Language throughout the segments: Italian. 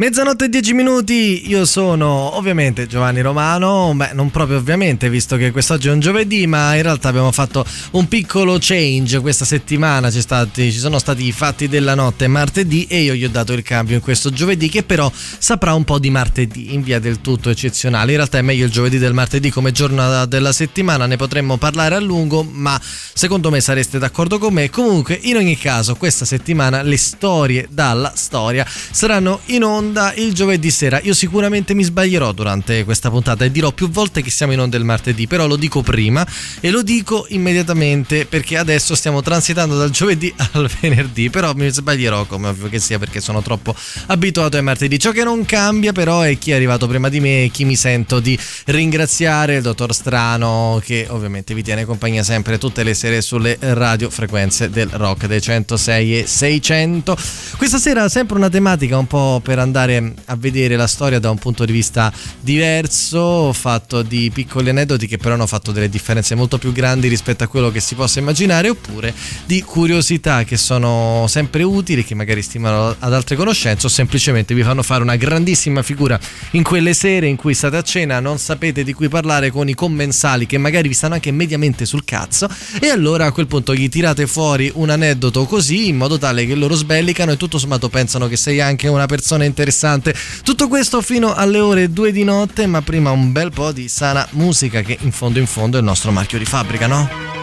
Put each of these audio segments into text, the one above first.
Mezzanotte e 10 minuti, io sono ovviamente Giovanni Romano, beh non proprio ovviamente visto che quest'oggi è un giovedì, ma in realtà abbiamo fatto un piccolo change. Questa settimana, ci, stati, ci sono stati i fatti della notte martedì e io gli ho dato il cambio in questo giovedì che però saprà un po' di martedì in via del tutto eccezionale, in realtà è meglio il giovedì del martedì come giornata della settimana, ne potremmo parlare a lungo, ma secondo me sareste d'accordo con me, comunque in ogni caso questa settimana le storie dalla storia saranno in onda onda il giovedì sera. Io sicuramente mi sbaglierò durante questa puntata e dirò più volte che siamo in onda il martedì, però lo dico prima e lo dico immediatamente perché adesso stiamo transitando dal giovedì al venerdì, però mi sbaglierò come ovvio che sia perché sono troppo abituato ai martedì. Ciò che non cambia però è chi è arrivato prima di me e chi mi sento di ringraziare, il dottor Strano che ovviamente vi tiene compagnia sempre tutte le sere sulle radiofrequenze del rock dei 106 e 600. Questa sera sempre una tematica un po' per andare andare a vedere la storia da un punto di vista diverso, fatto di piccoli aneddoti che però hanno fatto delle differenze molto più grandi rispetto a quello che si possa immaginare, oppure di curiosità che sono sempre utili, che magari stimolano ad altre conoscenze o semplicemente vi fanno fare una grandissima figura in quelle sere in cui state a cena, non sapete di cui parlare con i commensali che magari vi stanno anche mediamente sul cazzo e allora a quel punto gli tirate fuori un aneddoto così in modo tale che loro sbellicano e tutto sommato pensano che sei anche una persona interessante interessante. Tutto questo fino alle ore 2 di notte, ma prima un bel po' di sana musica che in fondo in fondo è il nostro marchio di fabbrica, no?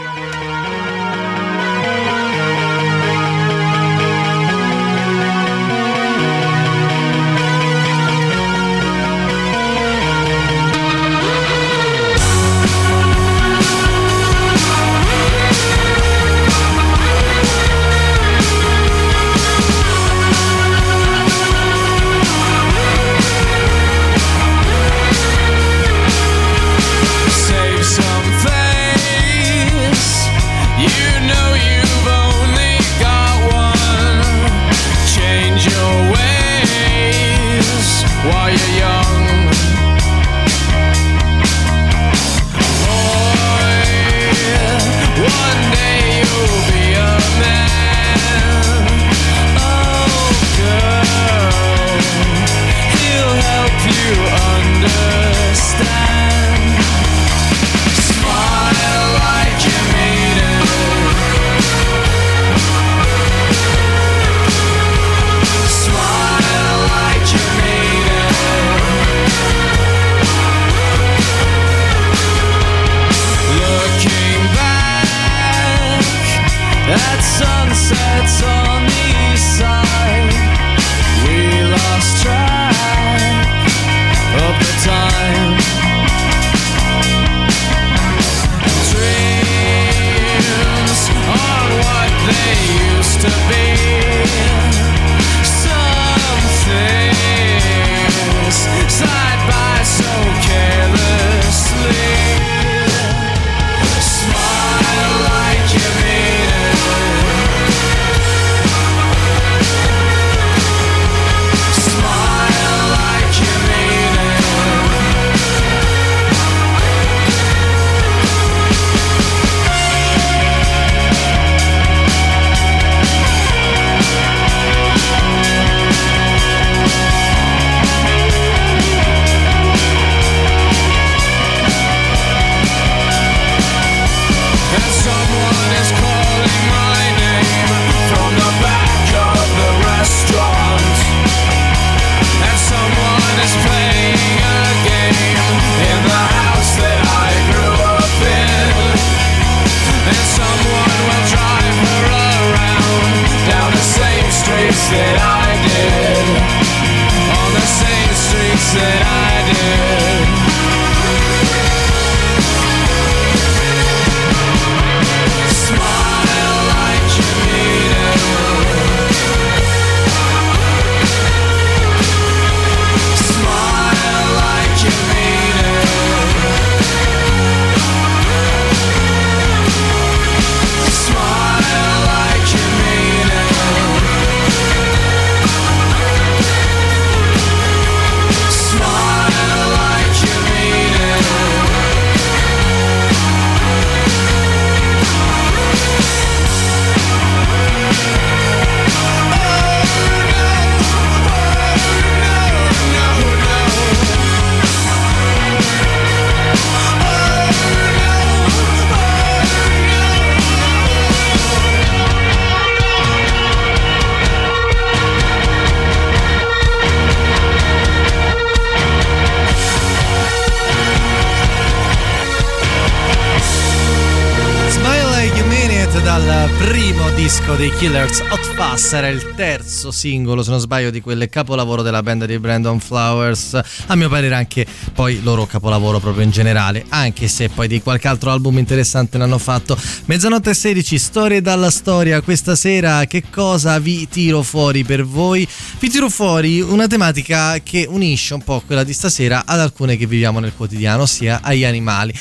Dei Killers Hot Fuss era il terzo singolo se non sbaglio di quel capolavoro della band di Brandon Flowers. A mio parere anche poi loro capolavoro proprio in generale anche se poi di qualche altro album interessante ne hanno fatto. Mezzanotte e 16 storie dalla storia. Questa sera che cosa vi tiro fuori per voi? Vi tiro fuori una tematica che unisce un po' quella di stasera ad alcune che viviamo nel quotidiano ossia agli animali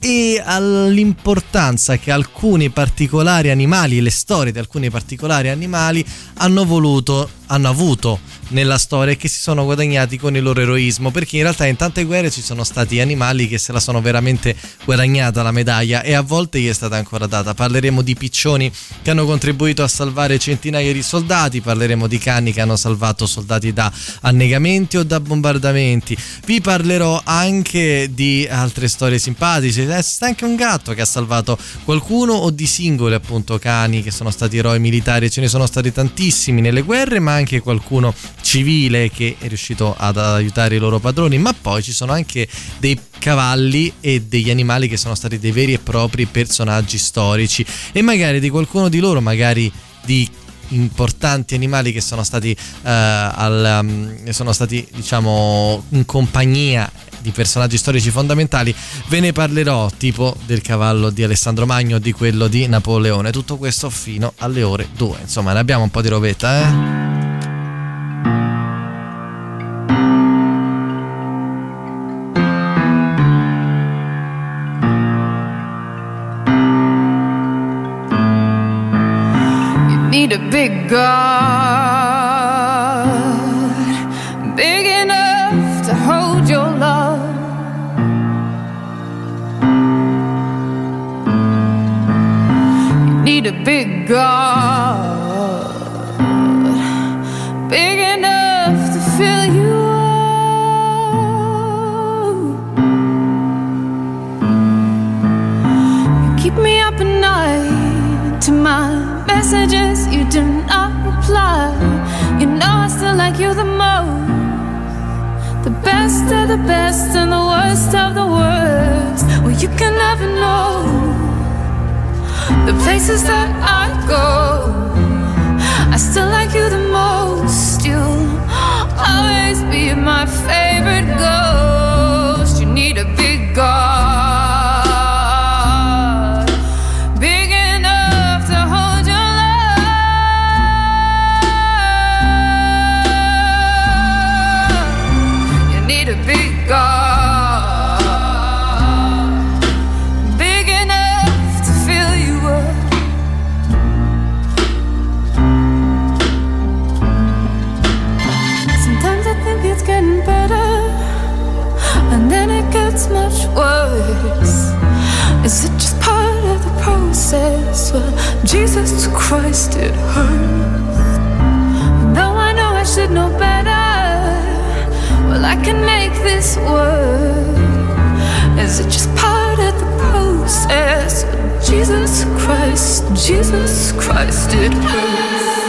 e all'importanza che alcuni particolari animali, le storie di alcuni particolari animali hanno voluto, hanno avuto nella storia e che si sono guadagnati con il loro eroismo, perché in realtà in tante guerre ci sono stati animali che se la sono veramente guadagnata la medaglia e a volte gli è stata ancora data. Parleremo di piccioni che hanno contribuito a salvare centinaia di soldati, parleremo di cani che hanno salvato soldati da annegamenti o da bombardamenti. Vi parlerò anche di altre storie simpatiche, esiste anche un gatto che ha salvato qualcuno o di singoli appunto cani che sono stati eroi militari, ce ne sono stati tantissimi nelle guerre, ma anche qualcuno civile che è riuscito ad aiutare i loro padroni, ma poi ci sono anche dei cavalli e degli animali che sono stati dei veri e propri personaggi storici. E magari di qualcuno di loro, magari di importanti animali che sono stati, uh, al, um, sono stati diciamo in compagnia di personaggi storici fondamentali ve ne parlerò tipo del cavallo di Alessandro Magno di quello di Napoleone. Tutto questo fino alle ore 2 insomma ne abbiamo un po' di robetta eh big God, big enough to hold your love. You need a big God, big enough to fill you up. You keep me up at night to my messages you do not reply. You know I still like you the most. The best of the best and the worst of the worst. Well, you can never know the places that I go. I still like you the most. You'll always be my favorite ghost. Jesus Christ, it hurts. Though I know I should know better, well, I can make this work. Is it just part of the process? Jesus Christ, Jesus Christ, it hurts.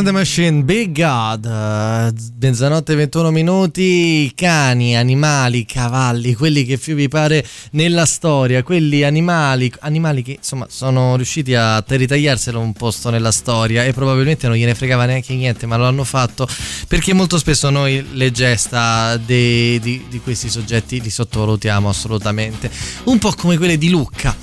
And the Machine, Big God, uh, mezzanotte 21 minuti, cani, animali, cavalli, quelli che più vi pare nella storia, quelli animali, animali che insomma sono riusciti a ritagliarselo un posto nella storia e probabilmente non gliene fregava neanche niente, ma lo hanno fatto perché molto spesso noi le gesta di questi soggetti li sottovalutiamo assolutamente, un po' come quelle di Lucca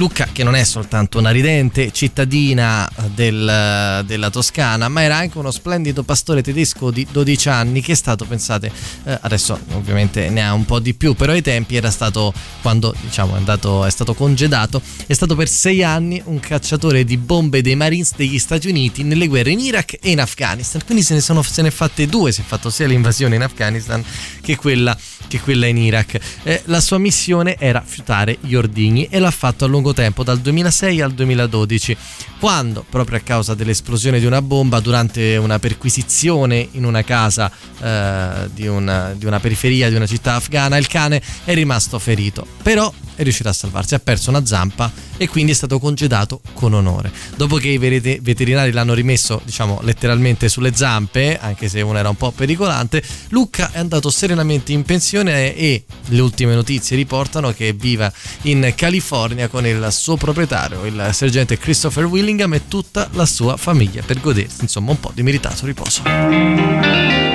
Lucca che non è soltanto una ridente cittadina del, della Toscana, ma era anche uno splendido pastore tedesco di 12 anni che è stato, pensate, eh, adesso ovviamente ne ha un po' di più, però ai tempi era stato, quando diciamo è, andato, è stato congedato, è stato per 6 anni un cacciatore di bombe dei Marines degli Stati Uniti nelle guerre in Iraq e in Afghanistan, quindi se ne, sono, se ne fatte due, si è fatto sia l'invasione in Afghanistan che quella, che quella in Iraq. Eh, la sua missione era fiutare gli ordigni e l'ha fatto a lungo lungo tempo, dal 2006 al 2012, quando, proprio a causa dell'esplosione di una bomba durante una perquisizione in una casa eh, di, una, di una periferia di una città afghana, il cane è rimasto ferito. Però è riuscito a salvarsi, ha perso una zampa e quindi è stato congedato con onore. Dopo che i veterinari l'hanno rimesso, diciamo, letteralmente sulle zampe, anche se una era un po' pericolante, Luca è andato serenamente in pensione e le ultime notizie riportano che viva in California con il suo proprietario, il sergente Christopher Willingham e tutta la sua famiglia per godersi, insomma, un po' di meritato riposo.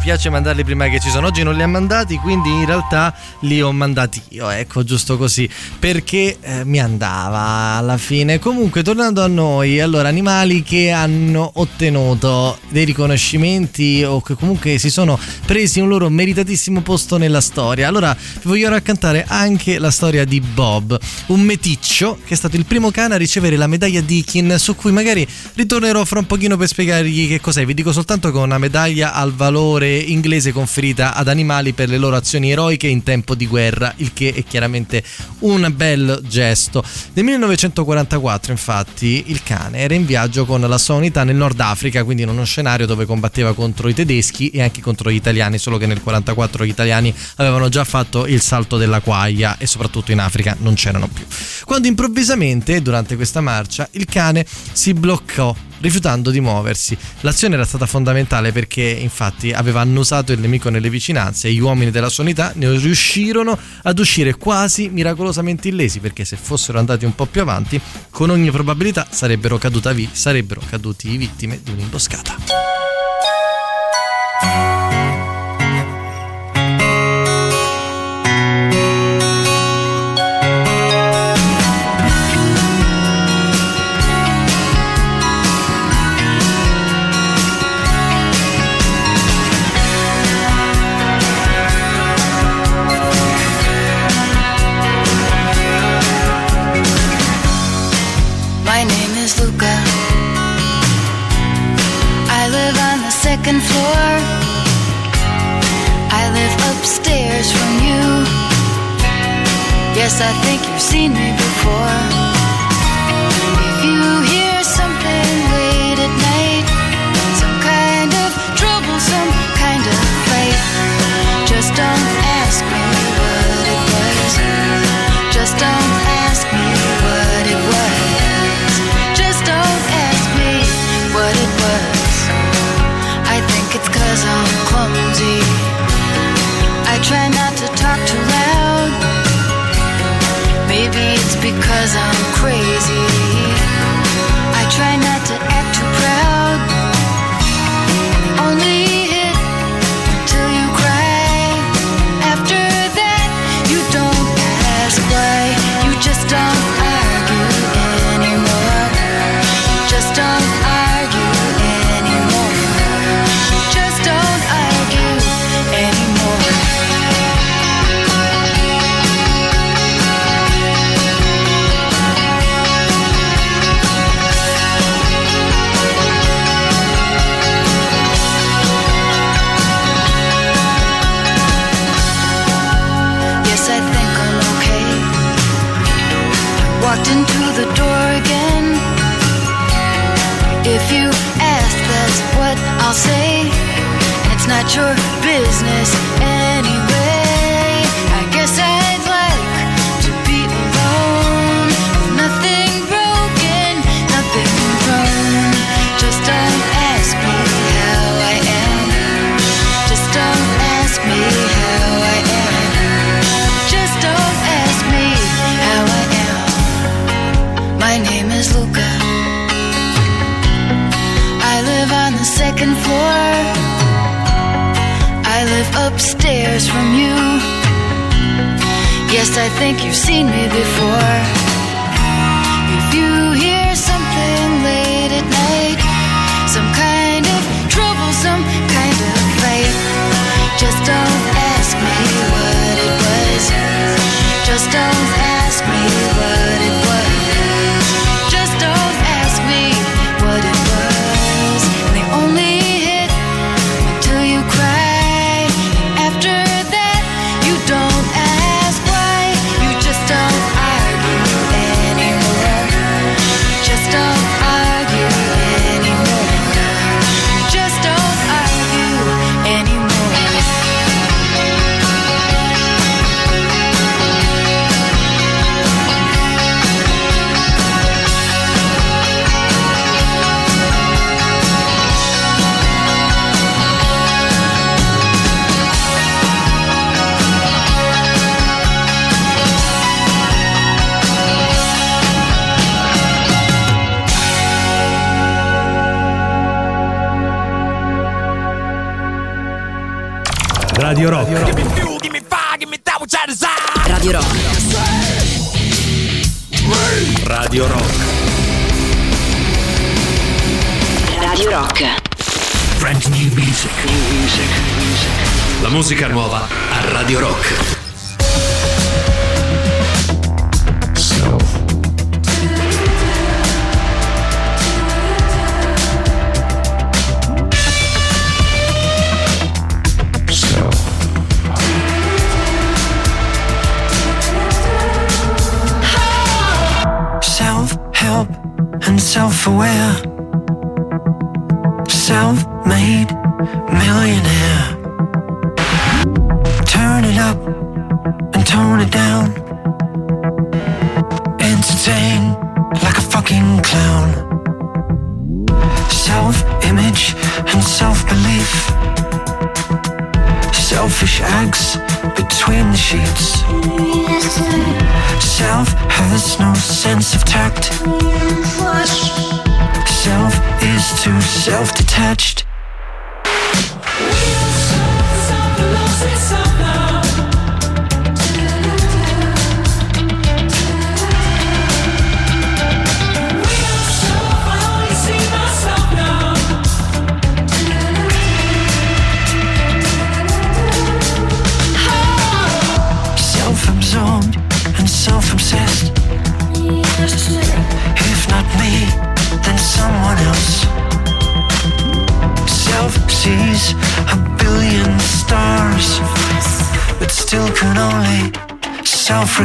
Piace mandarli prima che ci sono. Oggi non li ha mandati, quindi in realtà li ho mandati io, ecco, giusto così, perché eh, mi andava alla fine. Comunque, tornando a noi, allora, animali che hanno ottenuto dei riconoscimenti o che comunque si sono presi un loro meritatissimo posto nella storia. Allora, vi voglio raccontare anche la storia di Bob, un meticcio che è stato il primo cane a ricevere la medaglia Deakin, su cui magari ritornerò fra un pochino per spiegargli che cos'è. Vi dico soltanto che è una medaglia al valore inglese conferita ad animali per le loro azioni eroiche in tempo di guerra, il che è chiaramente un bel gesto. Nel 1944, infatti, il cane era in viaggio con la sua unità nel Nord Africa, quindi in uno scenario dove combatteva contro i tedeschi e anche contro gli italiani, solo che nel 1944 gli italiani avevano già fatto il salto della quaglia e soprattutto in Africa non c'erano più. Quando improvvisamente, durante questa marcia, il cane si bloccò rifiutando di muoversi. L'azione era stata fondamentale perché infatti aveva annusato il nemico nelle vicinanze e gli uomini della sua unità ne riuscirono ad uscire quasi miracolosamente illesi perché se fossero andati un po' più avanti con ogni probabilità sarebbero, vi- sarebbero caduti vittime di un'imboscata. Floor. I live upstairs from you. Yes, I think you've seen me before. Radio Rock. Radio Rock. Radio Rock. Radio Rock. Brand new music. La musica nuova a Radio Rock. Self-aware Self-made millionaire. Turn it up and tone it down. Entertain like a fucking clown. Self-image and self-belief. Selfish acts between the sheets. Self has no sense of tact self-detached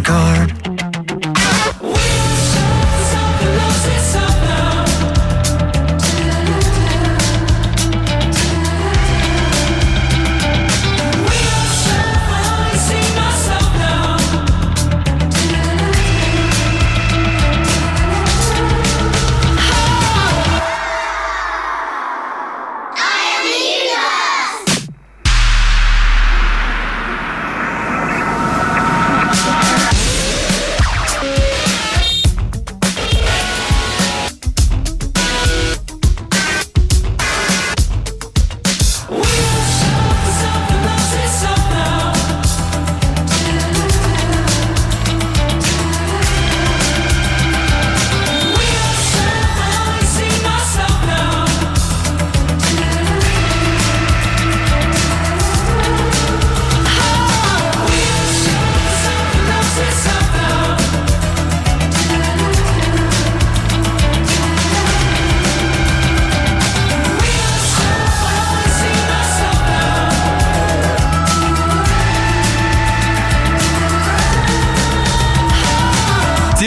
guard.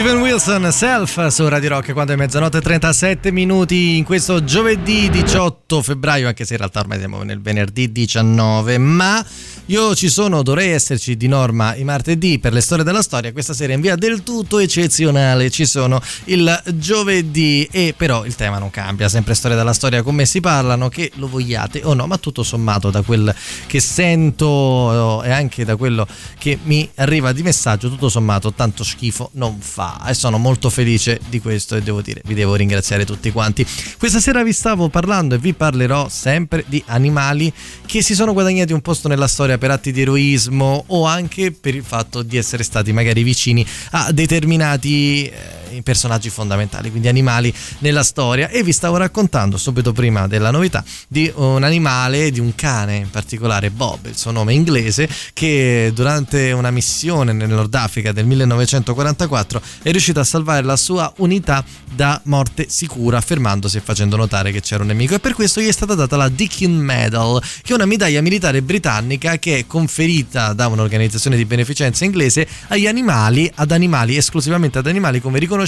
Steven Wilson, Self su Radio Rock quando è mezzanotte e 37 minuti in questo giovedì 18 febbraio, anche se in realtà ormai siamo nel venerdì 19, ma io ci sono, dovrei esserci di norma i martedì per le storie della storia, questa sera in via del tutto eccezionale ci sono il giovedì e però il tema non cambia, sempre storie della storia come si parlano, che lo vogliate o no, ma tutto sommato da quel che sento e anche da quello che mi arriva di messaggio, tutto sommato tanto schifo non fa e sono molto felice di questo e devo dire, vi devo ringraziare tutti quanti. Questa sera vi stavo parlando e vi parlerò sempre di animali che si sono guadagnati un posto nella storia per atti di eroismo o anche per il fatto di essere stati magari vicini a determinati eh, personaggi fondamentali, quindi animali nella storia e vi stavo raccontando subito prima della novità di un animale, di un cane in particolare Bob, il suo nome inglese, che durante una missione nel Nord Africa del 1944 è riuscito a salvare la sua unità da morte sicura, fermandosi e facendo notare che c'era un nemico. E per questo gli è stata data la Dickin Medal, che è una medaglia militare britannica che è conferita da un'organizzazione di beneficenza inglese agli animali, ad animali, esclusivamente ad animali, come riconoscimento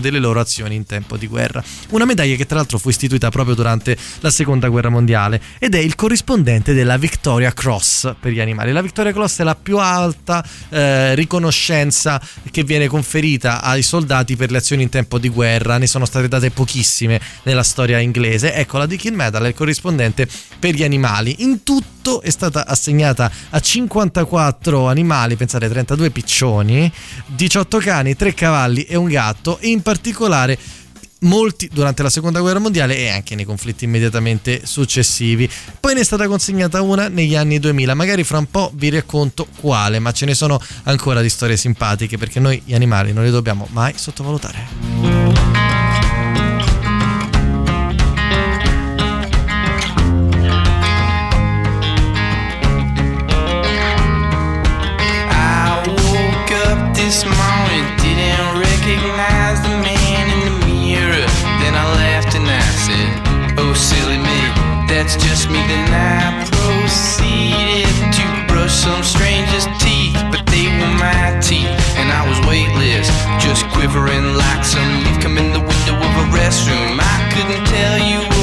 delle loro azioni in tempo di guerra. Una medaglia che tra l'altro fu istituita proprio durante la seconda guerra mondiale ed è il corrispondente della Victoria Cross per gli animali. La Victoria Cross è la più alta eh, riconoscenza che viene conferita ai soldati per le azioni in tempo di guerra, ne sono state date pochissime nella storia inglese. Ecco, la Dickin Medal è il corrispondente per gli animali. In tutto è stata assegnata a 54 animali, pensate 32 piccioni, 18 cani, 3 cavalli e un gatto fatto in particolare molti durante la seconda guerra mondiale e anche nei conflitti immediatamente successivi. Poi ne è stata consegnata una negli anni 2000, magari fra un po' vi racconto quale, ma ce ne sono ancora di storie simpatiche perché noi gli animali non li dobbiamo mai sottovalutare. me, then I proceeded to brush some stranger's teeth, but they were my teeth, and I was weightless, just quivering like some leaf come in the window of a restroom. I couldn't tell you.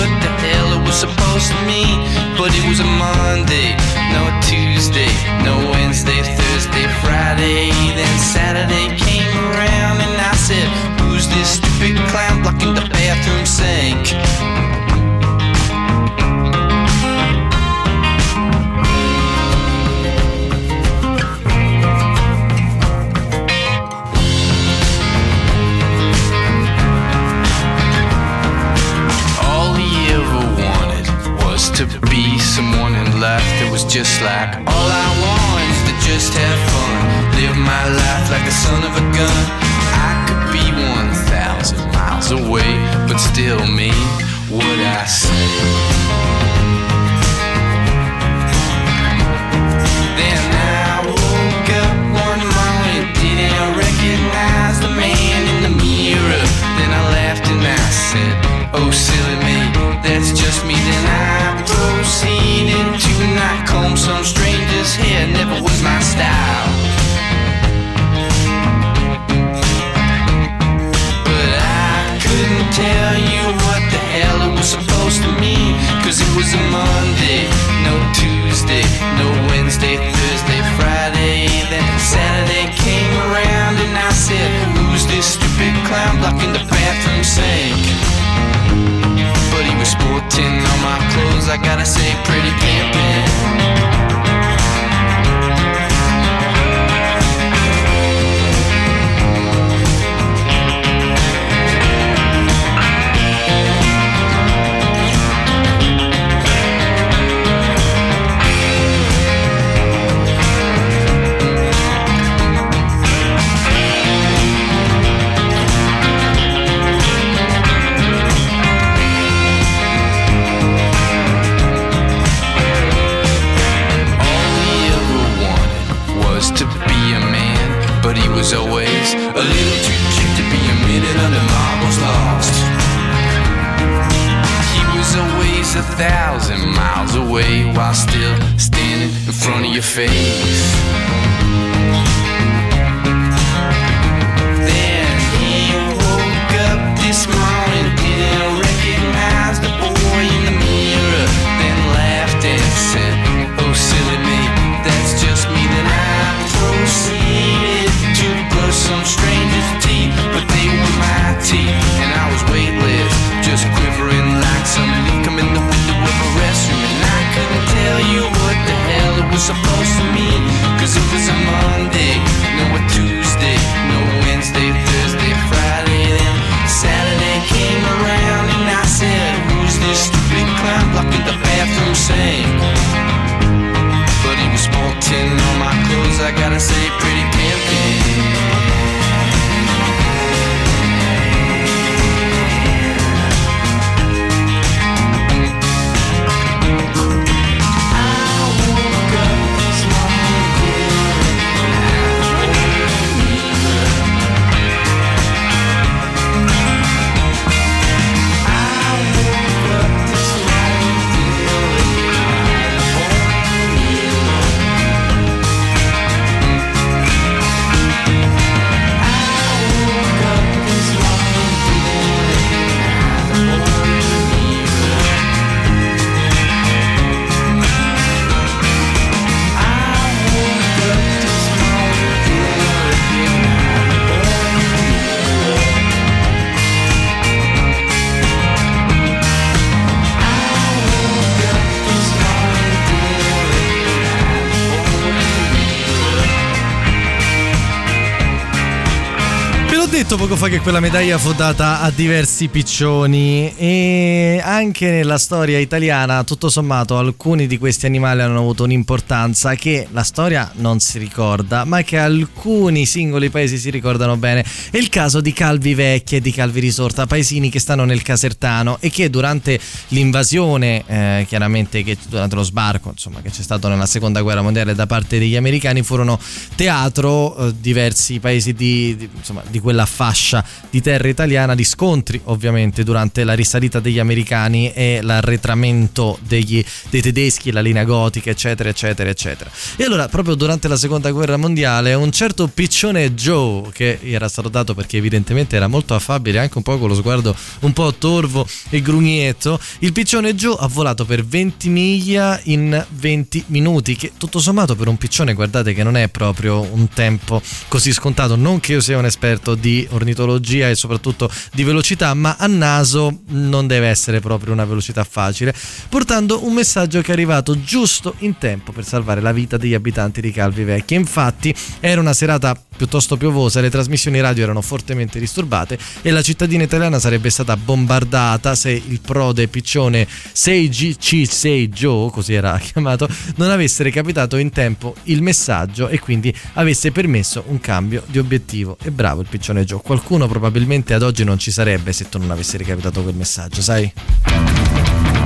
Fa che quella medaglia fu data a diversi piccioni e anche nella storia italiana, tutto sommato, alcuni di questi animali hanno avuto un'importanza che la storia non si ricorda, ma che alcuni singoli paesi si ricordano bene. È il caso di Calvi Vecchi e di Calvi Risorta, paesini che stanno nel Casertano e che durante l'invasione, eh, chiaramente che durante lo sbarco, insomma, che c'è stato nella seconda guerra mondiale da parte degli americani, furono teatro eh, diversi paesi di, di, insomma, di quella fascia di terra italiana di scontri ovviamente durante la risalita degli americani e l'arretramento degli, dei tedeschi, la linea gotica eccetera eccetera eccetera. E allora proprio durante la seconda guerra mondiale un certo piccione Joe che era stato dato perché evidentemente era molto affabile anche un po' con lo sguardo un po' torvo e grugnietto il piccione Joe ha volato per 20 miglia in 20 minuti che tutto sommato per un piccione guardate che non è proprio un tempo così scontato non che io sia un esperto di di ornitologia e soprattutto di velocità, ma a naso non deve essere proprio una velocità facile, portando un messaggio che è arrivato giusto in tempo per salvare la vita degli abitanti di Calvi Vecchia. Infatti era una serata piuttosto piovosa, le trasmissioni radio erano fortemente disturbate e la cittadina italiana sarebbe stata bombardata se il prode piccione 6GC6 Joe, così era chiamato, non avesse recapitato in tempo il messaggio e quindi avesse permesso un cambio di obiettivo. E bravo il piccione Joe, qualcuno probabilmente ad oggi non ci sarebbe se tu non avessi recapitato quel messaggio, sai?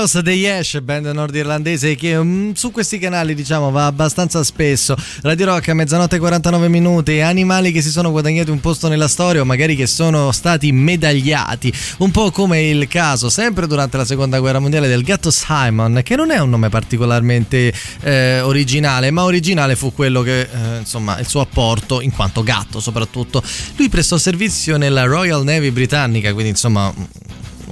Orpheus degli Ash, band nordirlandese che mm, su questi canali diciamo va abbastanza spesso. Radio Rock a mezzanotte e 49 minuti, animali che si sono guadagnati un posto nella storia o magari che sono stati medagliati, un po' come il caso sempre durante la seconda guerra mondiale del gatto Simon, che non è un nome particolarmente eh, originale, ma originale fu quello che eh, insomma il suo apporto in quanto gatto soprattutto. Lui prestò servizio nella Royal Navy britannica, quindi insomma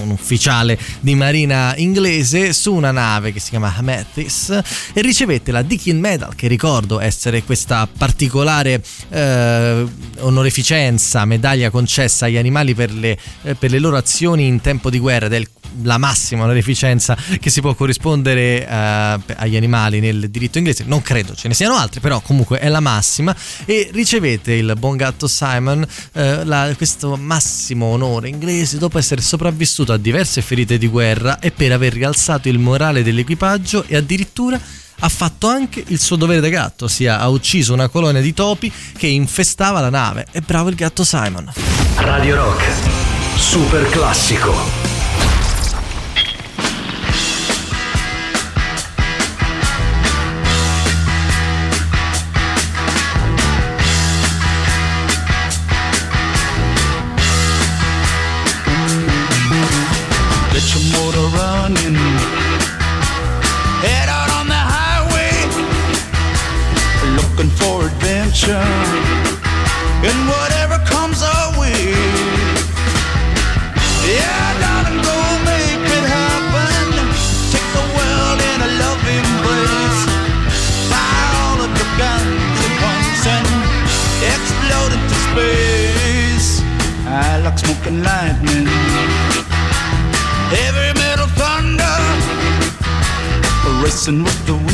un ufficiale di marina inglese su una nave che si chiama Amethyst e ricevette la Dickin Medal che ricordo essere questa particolare eh, onorificenza, medaglia concessa agli animali per le, eh, per le loro azioni in tempo di guerra del la massima onorificenza che si può corrispondere eh, agli animali nel diritto inglese. Non credo ce ne siano altri, però comunque è la massima. E ricevete il buon gatto Simon eh, la- questo massimo onore inglese dopo essere sopravvissuto a diverse ferite di guerra e per aver rialzato il morale dell'equipaggio e addirittura ha fatto anche il suo dovere da gatto, ossia ha ucciso una colonia di topi che infestava la nave. E bravo il gatto Simon. Radio Rock, super classico. Get your motor running. Head out on the highway, looking for adventure. And whatever comes our way. Yeah, darling, go make it happen. Take the world in a love embrace. Fire all of your guns at once and explode into space. I like smoking lightning racing with the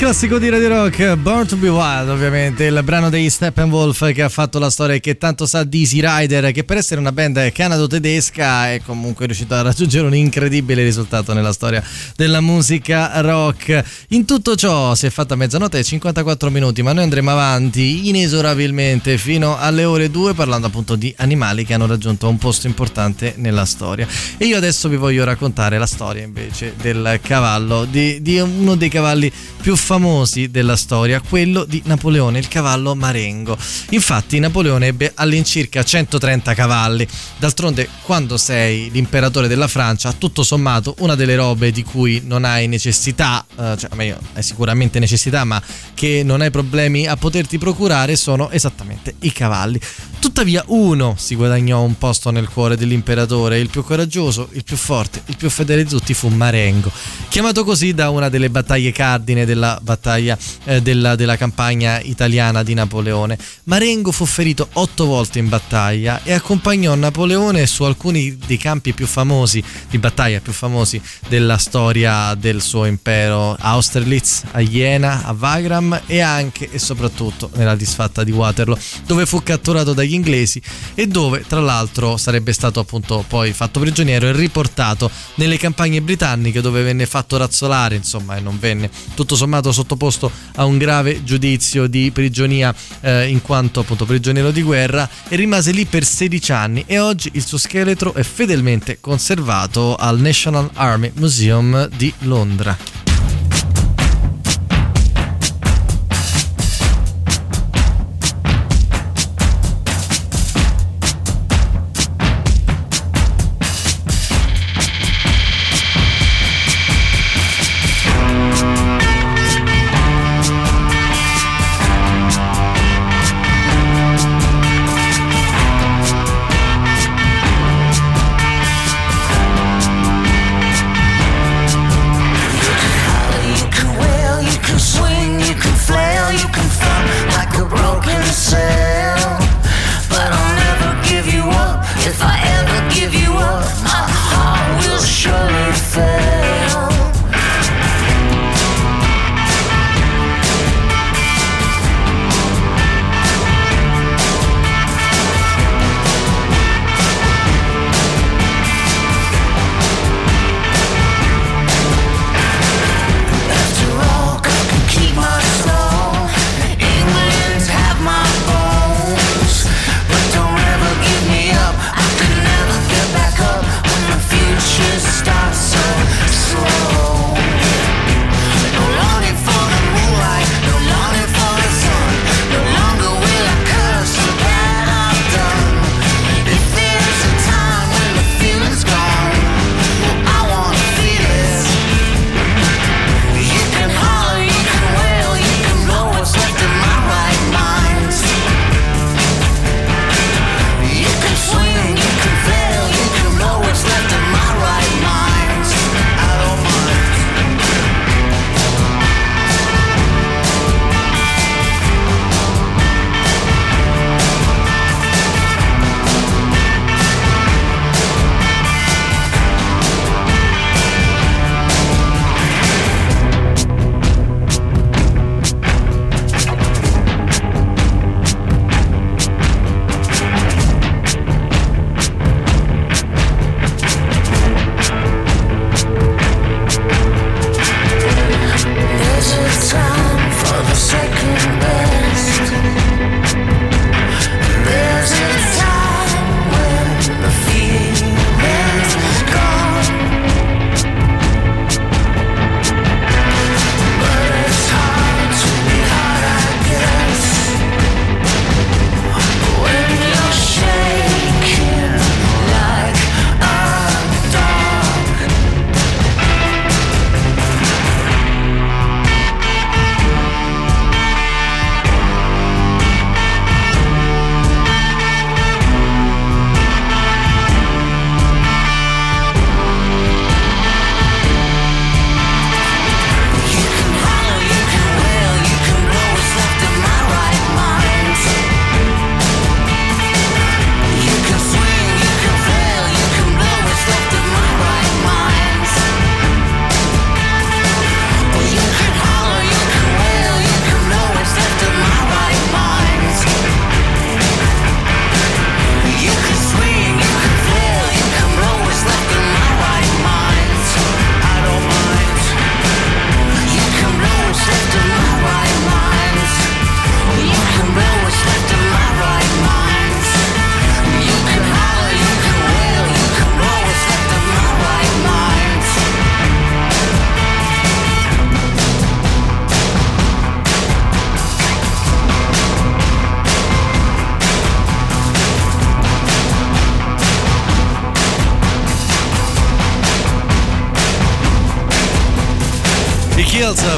classico di Radio Rock, Born to be Wild, ovviamente, il brano degli Steppenwolf che ha fatto la storia e che tanto sa di Easy Rider, che per essere una band canado-tedesca è comunque riuscito a raggiungere un incredibile risultato nella storia della musica rock. In tutto ciò si è fatta mezzanotte e 54 minuti, ma noi andremo avanti inesorabilmente fino alle ore 2 parlando appunto di animali che hanno raggiunto un posto importante nella storia. E io adesso vi voglio raccontare la storia invece del cavallo, di, di uno dei cavalli più famosi della storia, quello di Napoleone, il cavallo Marengo. Infatti Napoleone ebbe all'incirca 130 cavalli. D'altronde quando sei l'imperatore della Francia, tutto sommato una delle robe di cui non hai necessità, eh, cioè meglio, hai sicuramente necessità, ma che non hai problemi a poterti procurare sono esattamente i cavalli. Tuttavia uno si guadagnò un posto nel cuore dell'imperatore, il più coraggioso, il più forte, il più fedele di tutti fu Marengo, chiamato così da una delle battaglie cardine della battaglia eh, della, della campagna italiana di Napoleone. Marengo fu ferito otto volte in battaglia e accompagnò Napoleone su alcuni dei campi più famosi di battaglia più famosi della storia del suo impero, a Austerlitz, a Jena, a Wagram e anche e soprattutto nella disfatta di Waterloo, dove fu catturato dagli inglesi e dove tra l'altro sarebbe stato appunto poi fatto prigioniero e riportato nelle campagne britanniche dove venne fatto razzolare, insomma, e non venne tutto sommato sottoposto a un grave giudizio di prigionia eh, in quanto appunto prigioniero di guerra e rimase lì per 16 anni e oggi il suo scheletro è fedelmente conservato al National Army Museum di Londra.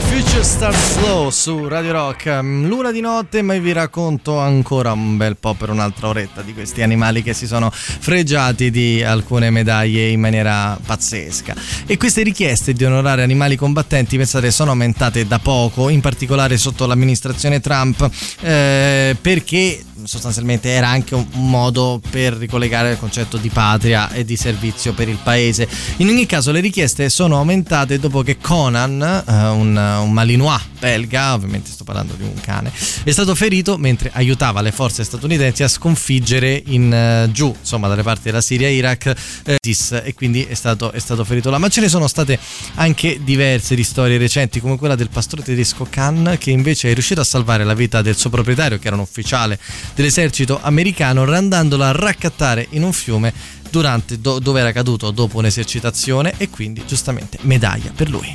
Future Star Slow su Radio Rock. Mm, L'una di notte, ma vi racconto ancora un bel po' per un'altra oretta di questi animali che si sono fregiati di alcune medaglie in maniera pazzesca. E queste richieste di onorare animali combattenti, pensate, sono aumentate da poco, in particolare sotto l'amministrazione Trump, eh, perché sostanzialmente era anche un modo per ricollegare il concetto di patria e di servizio per il paese. In ogni caso le richieste sono aumentate dopo che Conan, eh, un, un malinois belga, ovviamente sto parlando di un cane, è stato ferito mentre aiutava le forze statunitensi a sconfiggere in eh, giù, insomma dalle parti della Siria e Iraq, eh, e quindi è stato, è stato ferito là. Ma ce ne sono state anche diverse di storie recenti, come quella del pastore tedesco Khan, che invece è riuscito a salvare la vita del suo proprietario, che era un ufficiale dell'esercito americano, andandolo a raccattare in un fiume durante, do- dove era caduto dopo un'esercitazione e quindi giustamente medaglia per lui.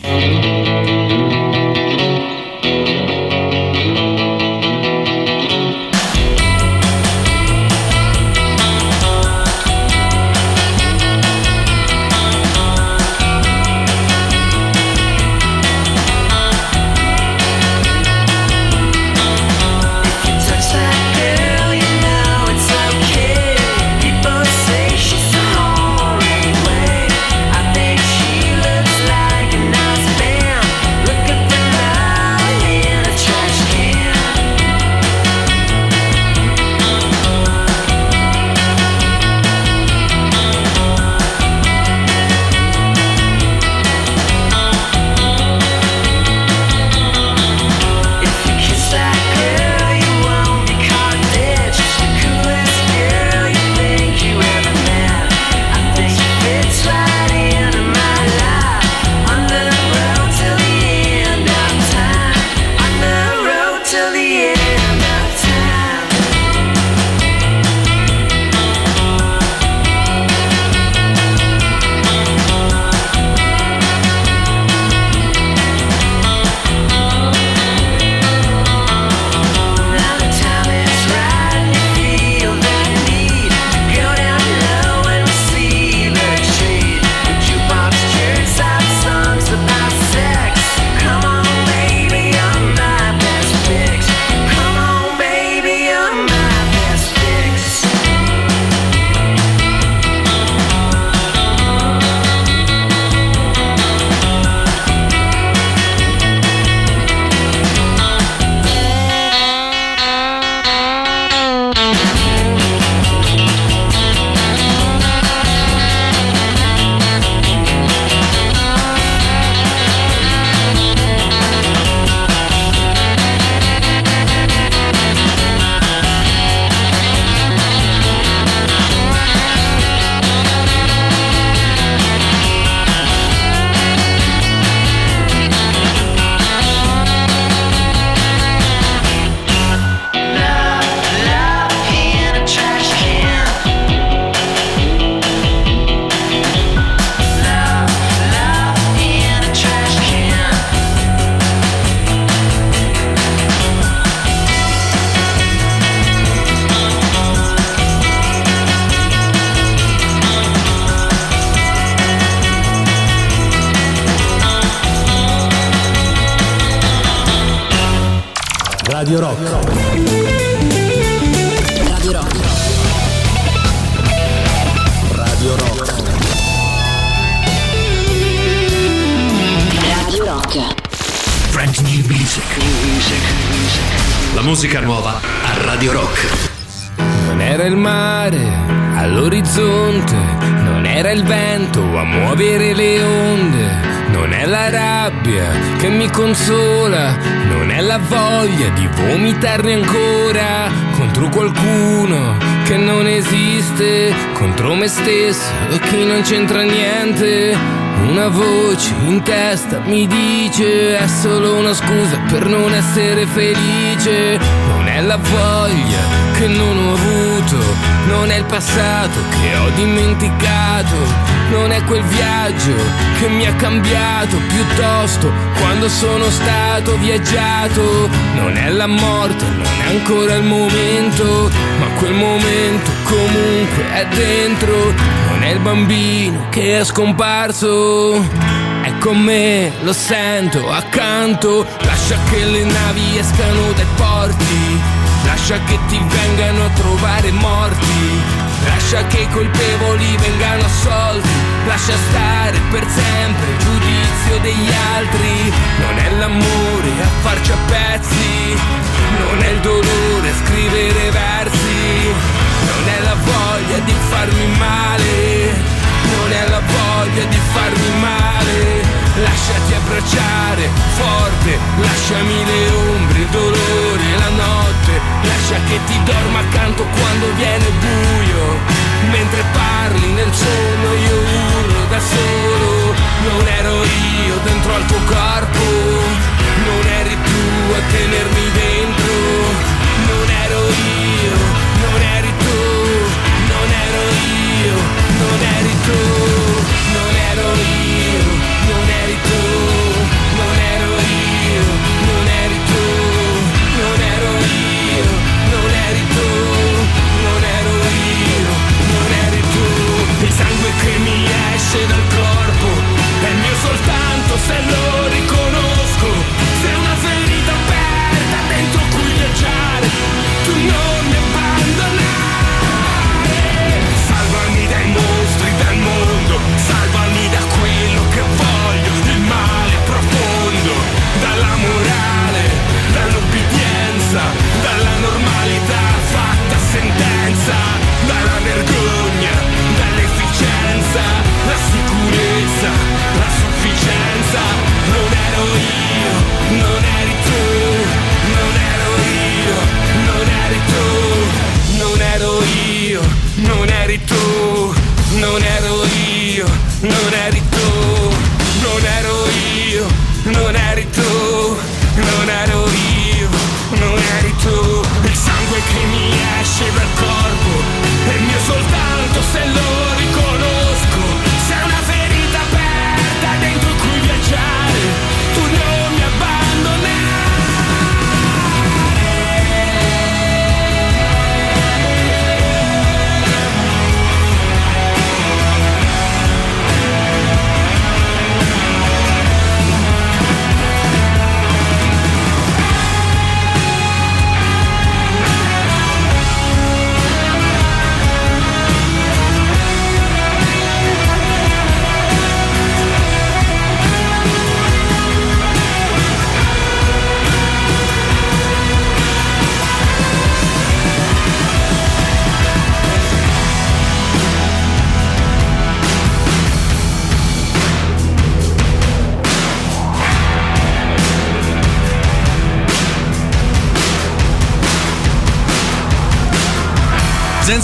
Passato che ho dimenticato, non è quel viaggio che mi ha cambiato, piuttosto quando sono stato viaggiato. Non è la morte, non è ancora il momento, ma quel momento comunque è dentro. Non è il bambino che è scomparso, è con me, lo sento accanto. Lascia che le navi escano dai porti, lascia che ti vengano a trovare morti. Lascia che i colpevoli vengano assolti, lascia stare per sempre il giudizio degli altri. Non è l'amore a farci a pezzi, non è il dolore a scrivere versi,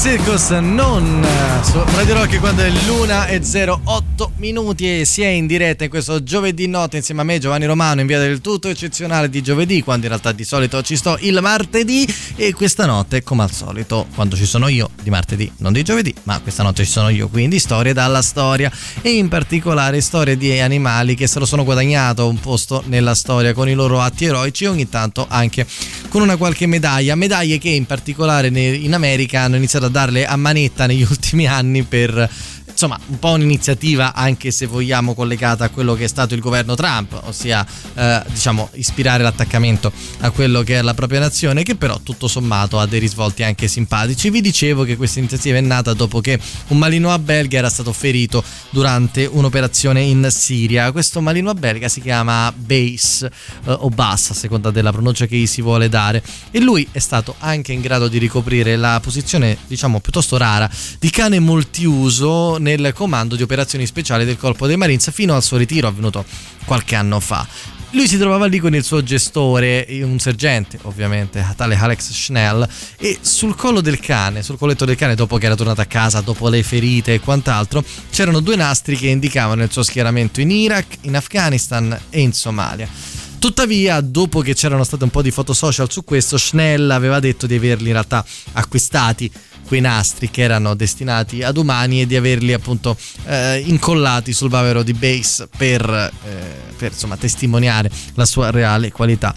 Circus non eh, su Radio Rock quando è l'una e 08 minuti e si è in diretta in questo giovedì notte insieme a me Giovanni Romano in via del tutto eccezionale di giovedì quando in realtà di solito ci sto il martedì. E questa notte come al solito quando ci sono io di martedì non di giovedì ma questa notte ci sono io quindi storie dalla storia. E in particolare storie di animali che se lo sono guadagnato un posto nella storia con i loro atti eroici e ogni tanto anche con una qualche medaglia. Medaglie che in particolare in America hanno iniziato a darle a manetta negli ultimi anni per insomma un po' un'iniziativa anche se vogliamo collegata a quello che è stato il governo Trump ossia eh, diciamo ispirare l'attaccamento a quello che è la propria nazione che però tutto sommato ha dei risvolti anche simpatici. Vi dicevo che questa iniziativa è nata dopo che un malinois belga era stato ferito durante un'operazione in Siria. Questo malinois belga si chiama Base eh, o Bass a seconda della pronuncia che gli si vuole dare. E lui è stato anche in grado di ricoprire la posizione diciamo piuttosto rara di cane multiuso nel comando di operazioni speciali del Corpo dei Marines fino al suo ritiro avvenuto qualche anno fa. Lui si trovava lì con il suo gestore, un sergente ovviamente, tale Alex Schnell, e sul collo del cane, sul colletto del cane dopo che era tornato a casa, dopo le ferite e quant'altro, c'erano due nastri che indicavano il suo schieramento in Iraq, in Afghanistan e in Somalia. Tuttavia, dopo che c'erano state un po' di foto social su questo, Schnell aveva detto di averli in realtà acquistati quei nastri che erano destinati ad umani e di averli appunto eh, incollati sul bavero di Base per, eh, per insomma testimoniare la sua reale qualità.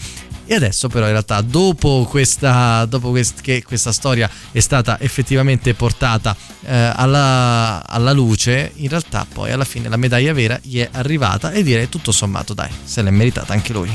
E adesso però in realtà dopo, questa, dopo quest- che questa storia è stata effettivamente portata eh, alla, alla luce, in realtà poi alla fine la medaglia vera gli è arrivata e direi tutto sommato dai, se l'è meritata anche lui.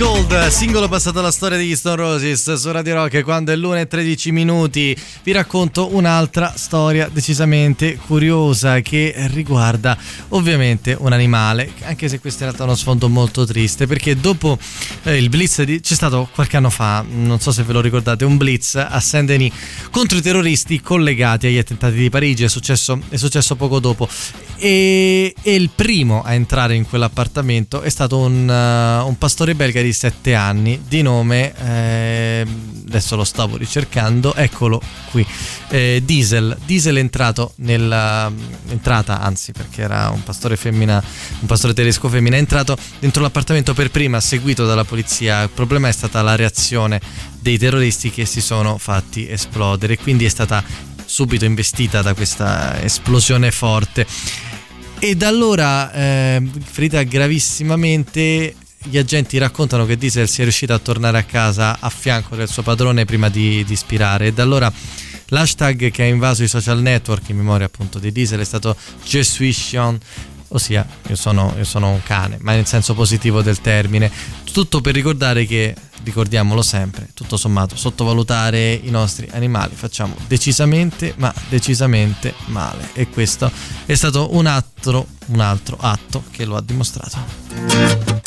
Cold, singolo passato alla storia degli Stone Roses su Radio Rock quando è l'una e 13 minuti. Vi racconto un'altra storia decisamente curiosa che riguarda ovviamente un animale, anche se questo in realtà è uno sfondo molto triste perché dopo eh, il blitz di- c'è stato qualche anno fa, non so se ve lo ricordate, un blitz a Saint-Denis contro i terroristi collegati agli attentati di Parigi, è successo, è successo poco dopo e, e il primo a entrare in quell'appartamento è stato un, uh, un pastore belga di di 7 anni di nome, eh, adesso lo stavo ricercando, eccolo qui, eh, Diesel. Diesel è entrato nella, entrata, anzi perché era un pastore femmina, un pastore tedesco femmina, è entrato dentro l'appartamento per prima, seguito dalla polizia. Il problema è stata la reazione dei terroristi che si sono fatti esplodere, quindi è stata subito investita da questa esplosione forte. E da allora, eh, ferita gravissimamente, gli agenti raccontano che Diesel sia riuscito a tornare a casa a fianco del suo padrone prima di, di spirare. E da allora l'hashtag che ha invaso i social network in memoria appunto di Diesel è stato Je suis chien, ossia io sono, io sono un cane, ma nel senso positivo del termine. Tutto per ricordare che, ricordiamolo sempre, tutto sommato, sottovalutare i nostri animali facciamo decisamente, ma decisamente male. E questo è stato un altro, un altro atto che lo ha dimostrato.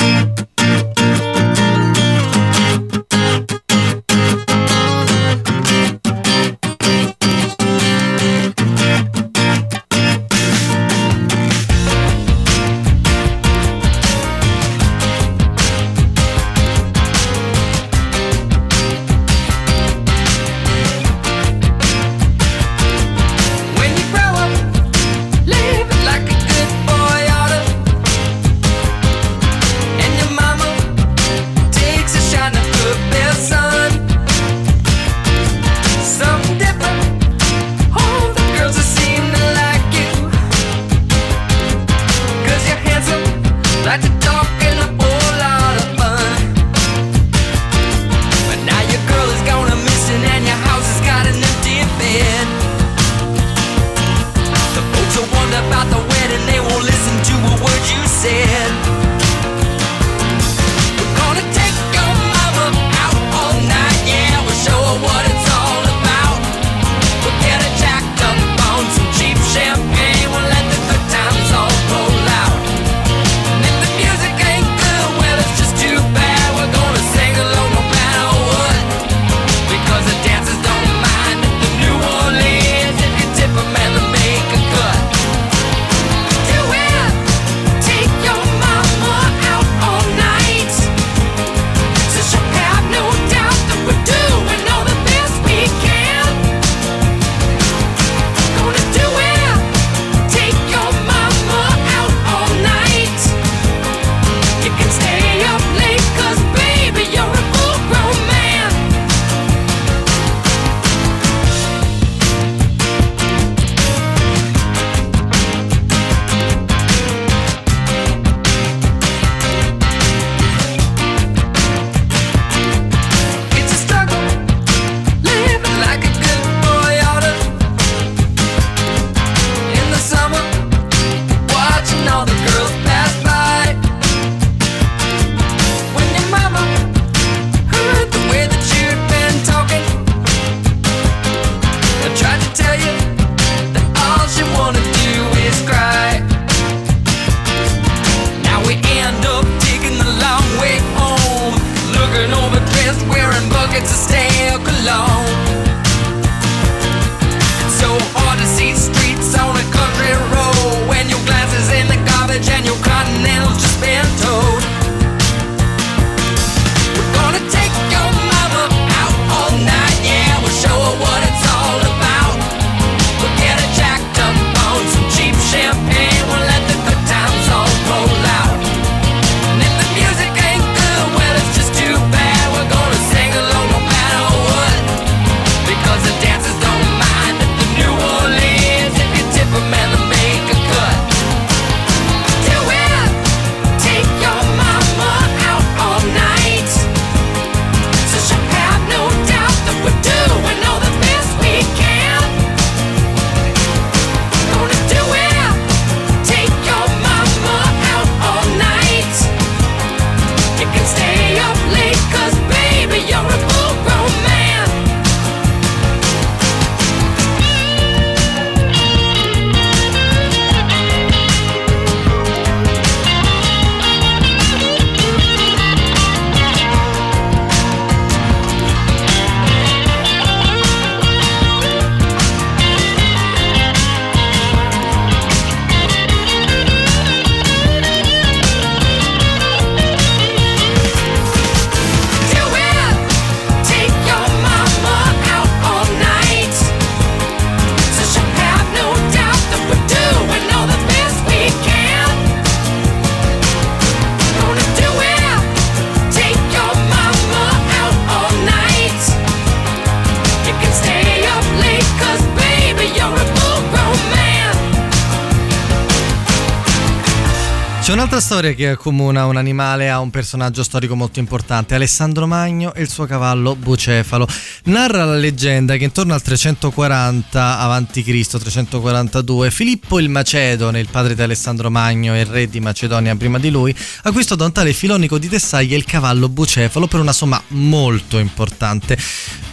Un'altra storia che accomuna un animale a un personaggio storico molto importante, Alessandro Magno e il suo cavallo Bucefalo. Narra la leggenda che intorno al 340 a.C., 342, Filippo il Macedone, il padre di Alessandro Magno e re di Macedonia prima di lui, acquistò da un tale Filonico di Tessaglia il cavallo Bucefalo per una somma molto importante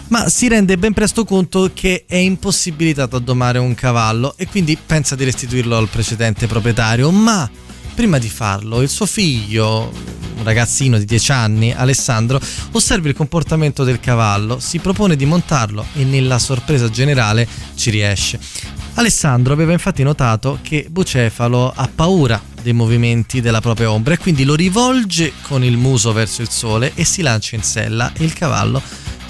ma si rende ben presto conto che è impossibilitato a domare un cavallo e quindi pensa di restituirlo al precedente proprietario, ma prima di farlo il suo figlio, un ragazzino di 10 anni, Alessandro, osserva il comportamento del cavallo, si propone di montarlo e nella sorpresa generale ci riesce. Alessandro aveva infatti notato che Bucefalo ha paura dei movimenti della propria ombra e quindi lo rivolge con il muso verso il sole e si lancia in sella e il cavallo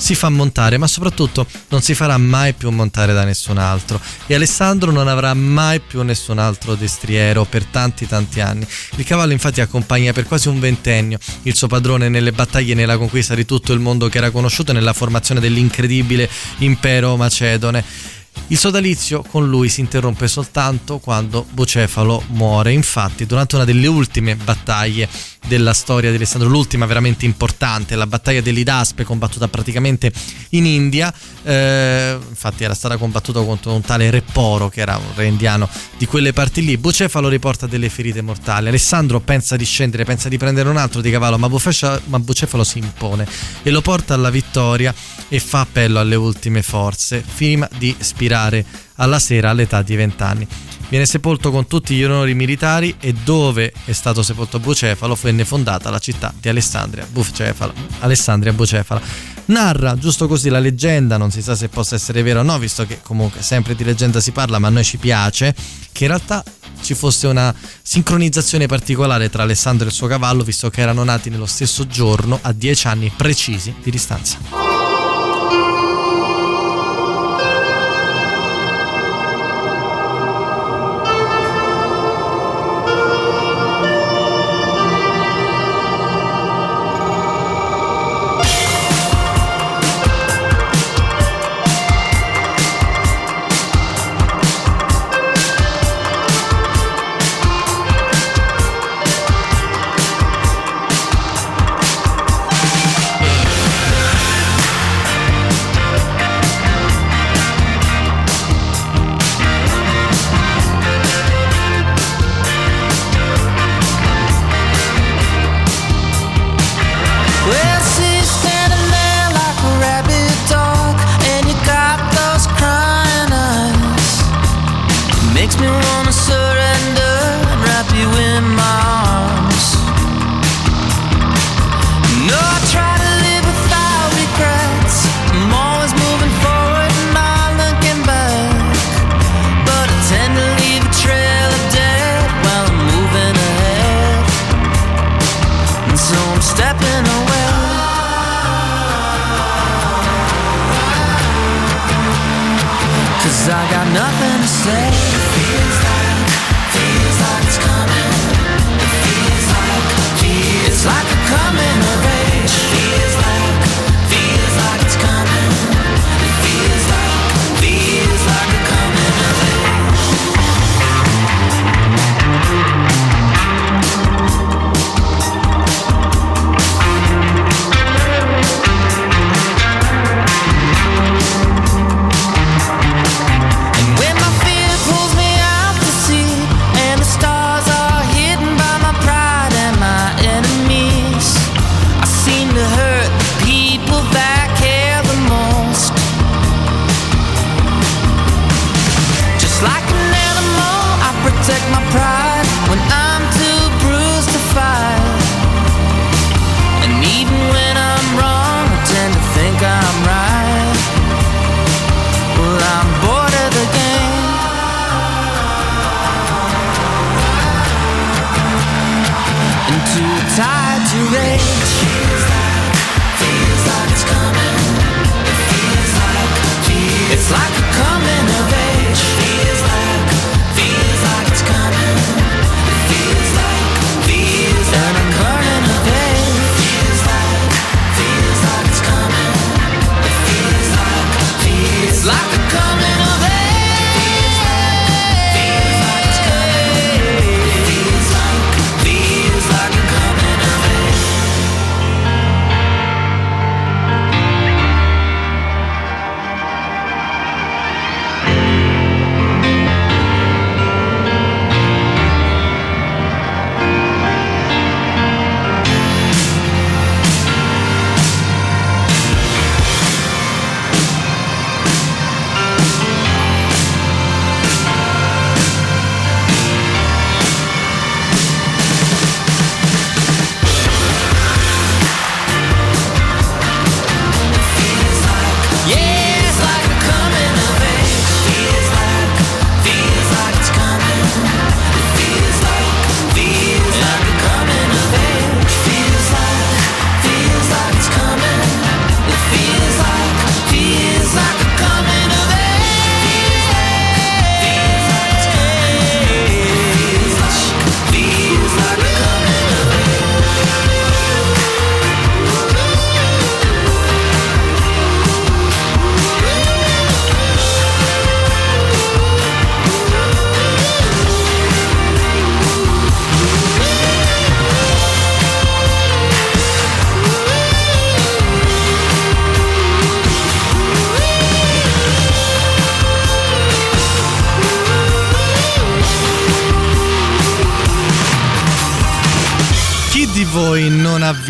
si fa montare, ma soprattutto non si farà mai più montare da nessun altro. E Alessandro non avrà mai più nessun altro destriero per tanti tanti anni. Il cavallo infatti accompagna per quasi un ventennio il suo padrone nelle battaglie e nella conquista di tutto il mondo che era conosciuto nella formazione dell'incredibile impero macedone. Il sodalizio con lui si interrompe soltanto quando Bucefalo muore. Infatti, durante una delle ultime battaglie della storia di Alessandro, l'ultima veramente importante, la battaglia dell'Idaspe, combattuta praticamente in India, eh, infatti era stata combattuta contro un tale Repporo, che era un re indiano di quelle parti lì. Bucefalo riporta delle ferite mortali. Alessandro pensa di scendere, pensa di prendere un altro di cavallo, ma Bucefalo si impone e lo porta alla vittoria e fa appello alle ultime forze, prima di spirare alla sera all'età di 20 anni. Viene sepolto con tutti gli onori militari e dove è stato sepolto Bucefalo venne fondata la città di Alessandria, Bucefalo, Alessandria Bucefala. Narra giusto così la leggenda, non si sa se possa essere vera o no, visto che comunque sempre di leggenda si parla, ma a noi ci piace, che in realtà ci fosse una sincronizzazione particolare tra Alessandro e il suo cavallo, visto che erano nati nello stesso giorno a 10 anni precisi di distanza.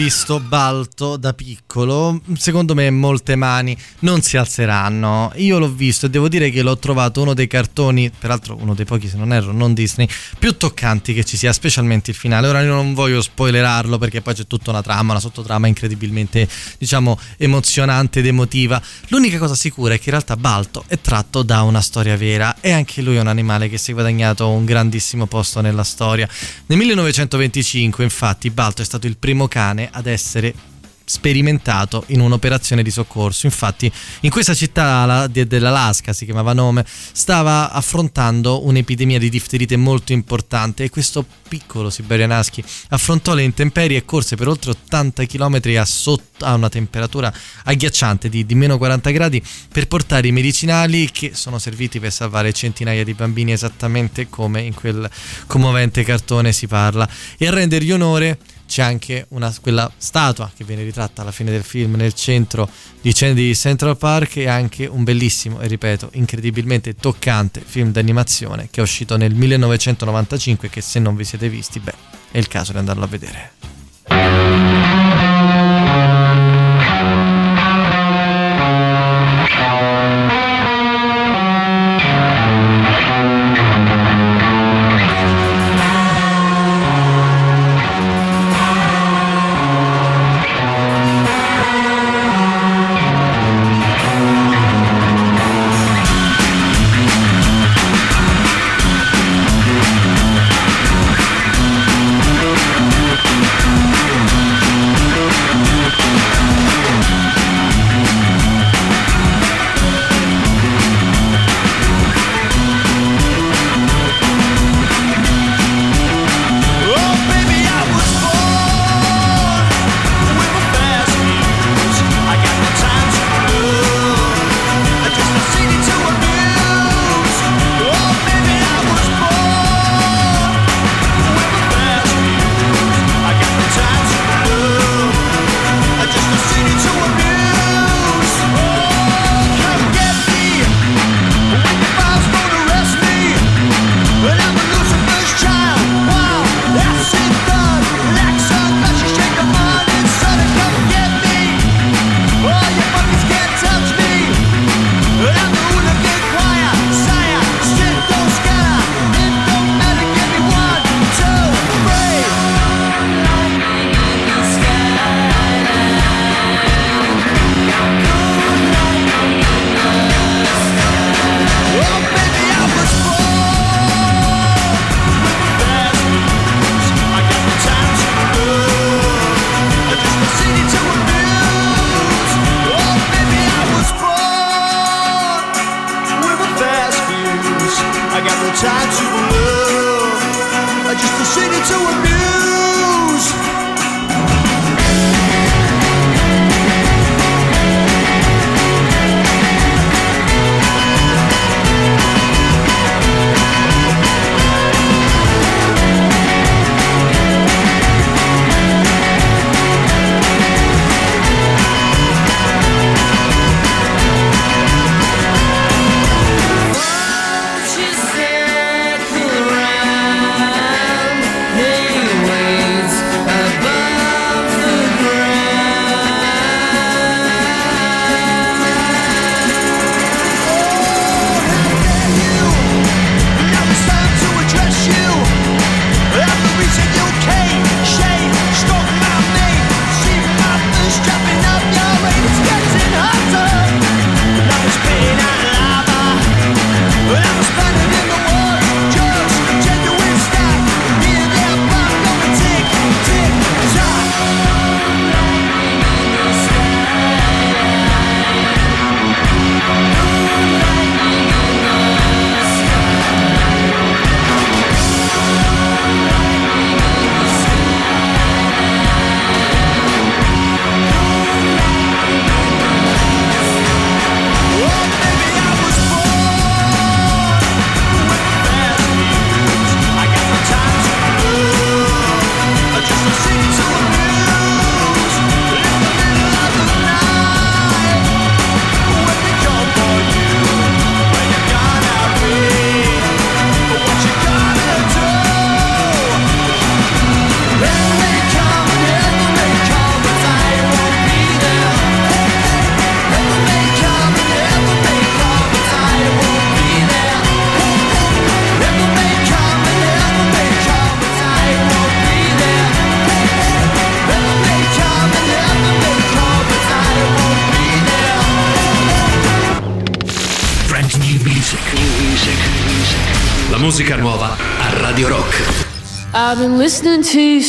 Visto Balto da piccolo, secondo me molte mani non si alzeranno. Io l'ho visto e devo dire che l'ho trovato uno dei cartoni, peraltro uno dei pochi se non erro, non Disney, più toccanti che ci sia, specialmente il finale. Ora io non voglio spoilerarlo perché poi c'è tutta una trama, una sottotrama incredibilmente, diciamo, emozionante ed emotiva. L'unica cosa sicura è che in realtà Balto è tratto da una storia vera e anche lui è un animale che si è guadagnato un grandissimo posto nella storia. Nel 1925, infatti, Balto è stato il primo cane ad essere sperimentato in un'operazione di soccorso. Infatti, in questa città la- de- dell'Alaska, si chiamava Nome, stava affrontando un'epidemia di difterite molto importante e questo piccolo Siberian Husky affrontò le intemperie e corse per oltre 80 km a, sotto, a una temperatura agghiacciante di, di meno 40 gradi per portare i medicinali che sono serviti per salvare centinaia di bambini esattamente come in quel commovente cartone si parla. E a rendergli onore c'è anche una, quella statua che viene ritratta alla fine del film nel centro di, di Central Park e anche un bellissimo e ripeto incredibilmente toccante film d'animazione che è uscito nel 1995 che se non vi siete visti beh è il caso di andarlo a vedere to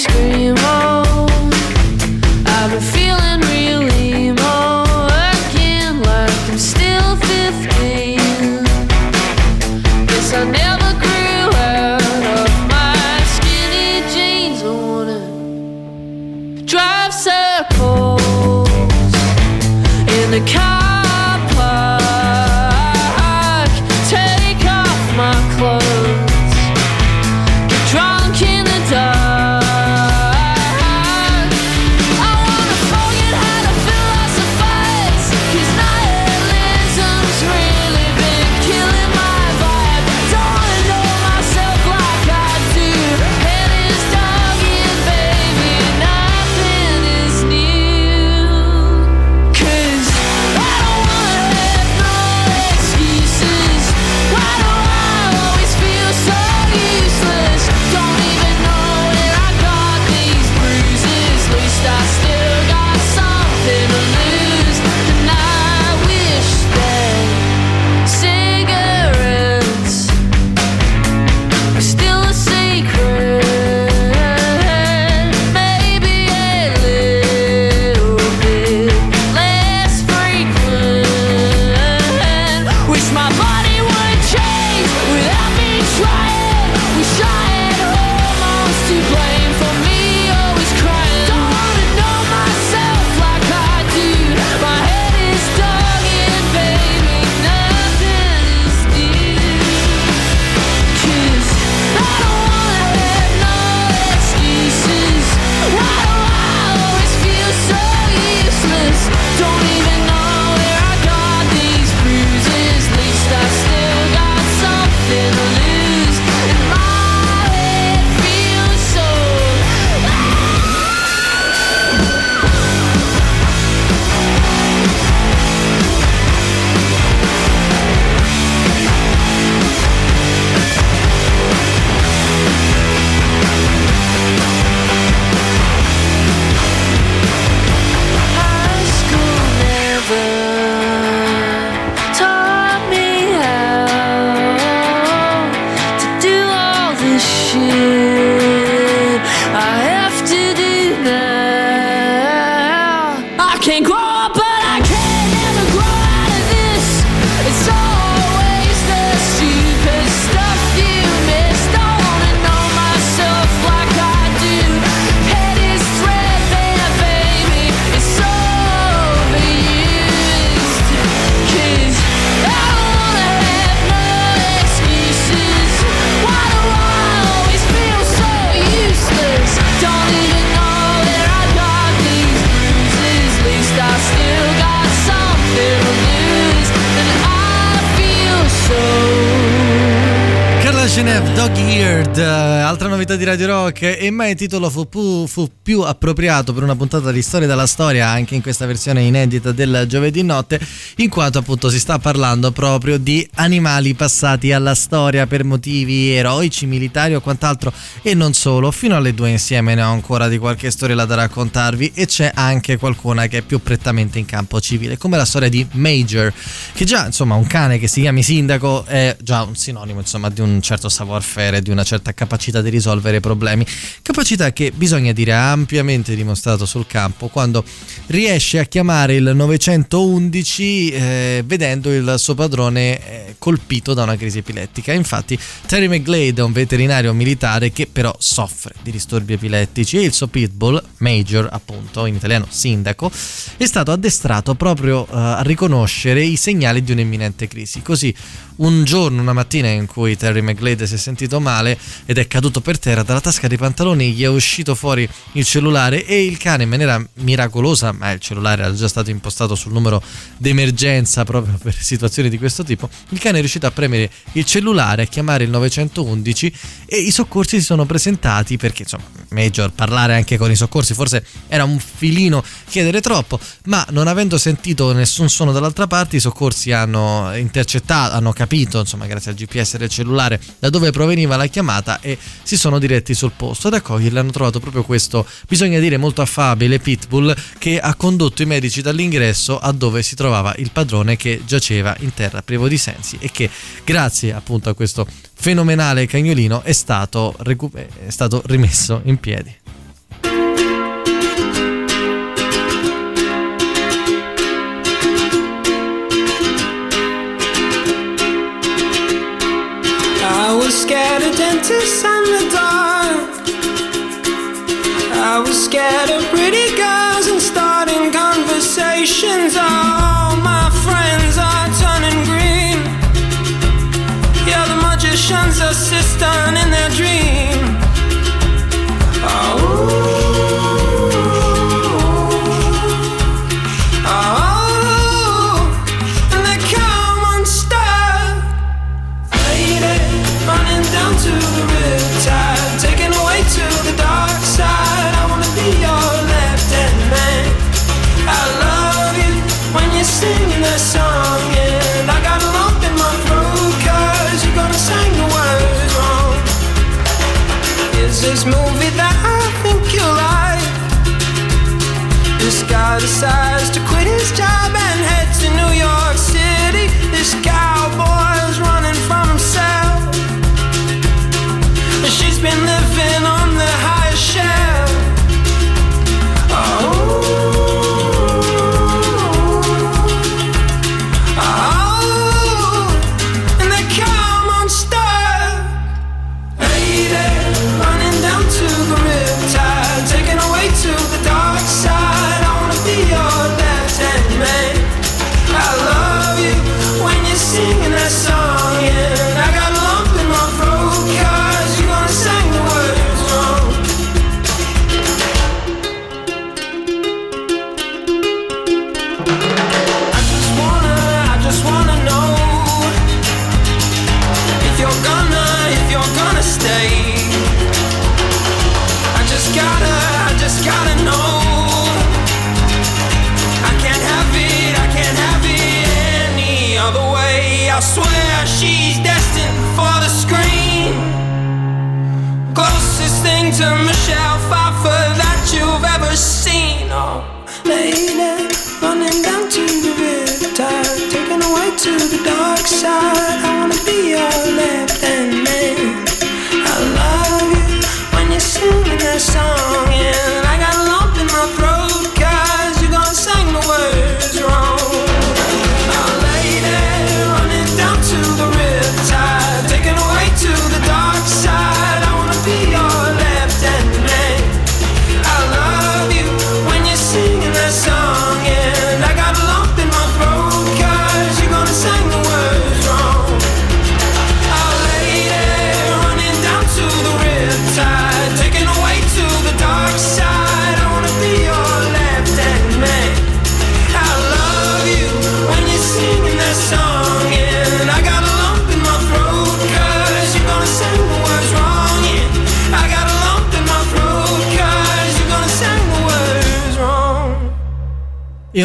E mai il titolo fu più, fu più appropriato per una puntata di Storia dalla Storia anche in questa versione inedita del giovedì notte in quanto appunto si sta parlando proprio di animali passati alla storia per motivi eroici, militari o quant'altro e non solo, fino alle due insieme ne ho ancora di qualche storiella da raccontarvi e c'è anche qualcuna che è più prettamente in campo civile come la storia di Major che già insomma un cane che si chiami sindaco è già un sinonimo insomma di un certo savoir-faire, di una certa capacità di risolvere problemi, capacità che bisogna dire ha ampiamente dimostrato sul campo quando riesce a chiamare il 911 eh, vedendo il suo padrone eh, colpito da una crisi epilettica. Infatti Terry McGlade è un veterinario militare che però soffre di disturbi epilettici e il suo pitbull, Major appunto, in italiano sindaco, è stato addestrato proprio eh, a riconoscere i segnali di un'imminente crisi. Così un giorno, una mattina in cui Terry McGlade si è sentito male ed è caduto per terra, dalla tasca dei pantaloni gli è uscito fuori il cellulare e il cane in maniera miracolosa, ma il cellulare era già stato impostato sul numero d'emergenza proprio per situazioni di questo tipo, il cane è riuscito a premere il cellulare, a chiamare il 911 e i soccorsi si sono presentati perché insomma Major parlare anche con i soccorsi forse era un filino chiedere troppo, ma non avendo sentito nessun suono dall'altra parte i soccorsi hanno intercettato, hanno capito capito, insomma, grazie al GPS del cellulare, da dove proveniva la chiamata e si sono diretti sul posto. Ad accoglierli hanno trovato proprio questo, bisogna dire molto affabile, Pitbull, che ha condotto i medici dall'ingresso a dove si trovava il padrone che giaceva in terra privo di sensi e che grazie appunto a questo fenomenale cagnolino è stato, recu- è stato rimesso in piedi. This movie that I think you like? This guy decides song,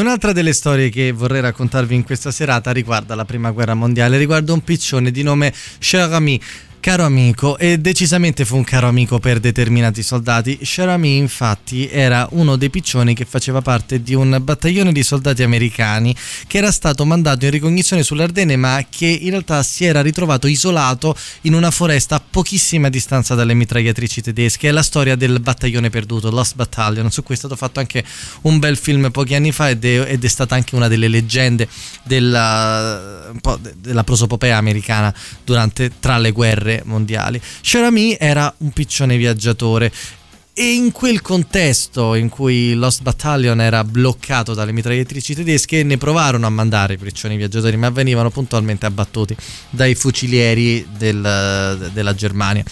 un'altra delle storie che vorrei raccontarvi in questa serata riguarda la prima guerra mondiale, riguarda un piccione di nome Cher Ami. Caro amico, e decisamente fu un caro amico per determinati soldati. Cher Ami, infatti, era uno dei piccioni che faceva parte di un battaglione di soldati americani che era stato mandato in ricognizione sull'Ardenne, ma che in realtà si era ritrovato isolato in una foresta a pochissima distanza dalle mitragliatrici tedesche. È la storia del battaglione perduto, Lost Battalion. Su cui è stato fatto anche un bel film pochi anni fa ed è, ed è stata anche una delle leggende della, della prosopopea americana durante tra le guerre mondiali. Cherami era un piccione viaggiatore e in quel contesto in cui Lost Battalion era bloccato dalle mitragliatrici tedesche ne provarono a mandare i piccioni viaggiatori ma venivano puntualmente abbattuti dai fucilieri del- della Germania.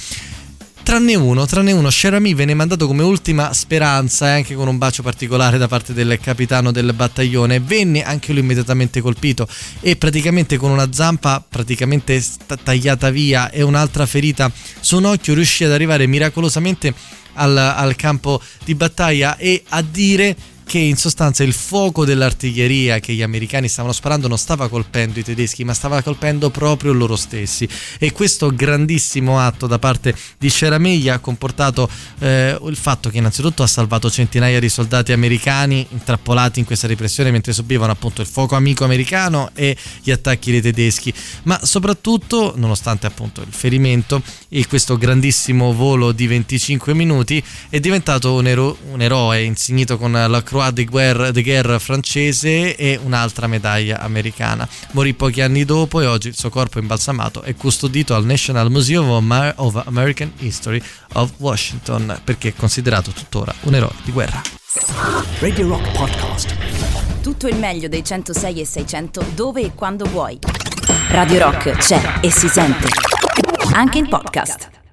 Tranne uno, tranne uno, Cherami venne mandato come ultima speranza e anche con un bacio particolare da parte del capitano del battaglione. Venne anche lui immediatamente colpito e praticamente con una zampa praticamente tagliata via e un'altra ferita su un occhio riuscì ad arrivare miracolosamente al, al campo di battaglia e a dire che in sostanza il fuoco dell'artiglieria che gli americani stavano sparando non stava colpendo i tedeschi, ma stava colpendo proprio loro stessi. E questo grandissimo atto da parte di Sceramiglia ha comportato eh, il fatto che innanzitutto ha salvato centinaia di soldati americani intrappolati in questa repressione mentre subivano appunto il fuoco amico americano e gli attacchi dei tedeschi, ma soprattutto, nonostante appunto il ferimento e questo grandissimo volo di 25 minuti, è diventato un, ero- un eroe insignito con la Croix de Guerre, de Guerre francese e un'altra medaglia americana. Morì pochi anni dopo e oggi il suo corpo imbalsamato è custodito al National Museum of Amer- of American History of Washington perché è considerato tuttora un eroe di guerra. Radio Rock Podcast. Tutto il meglio dei 106 e 600 dove e quando vuoi. Radio Rock c'è e si sente. Anche in podcast.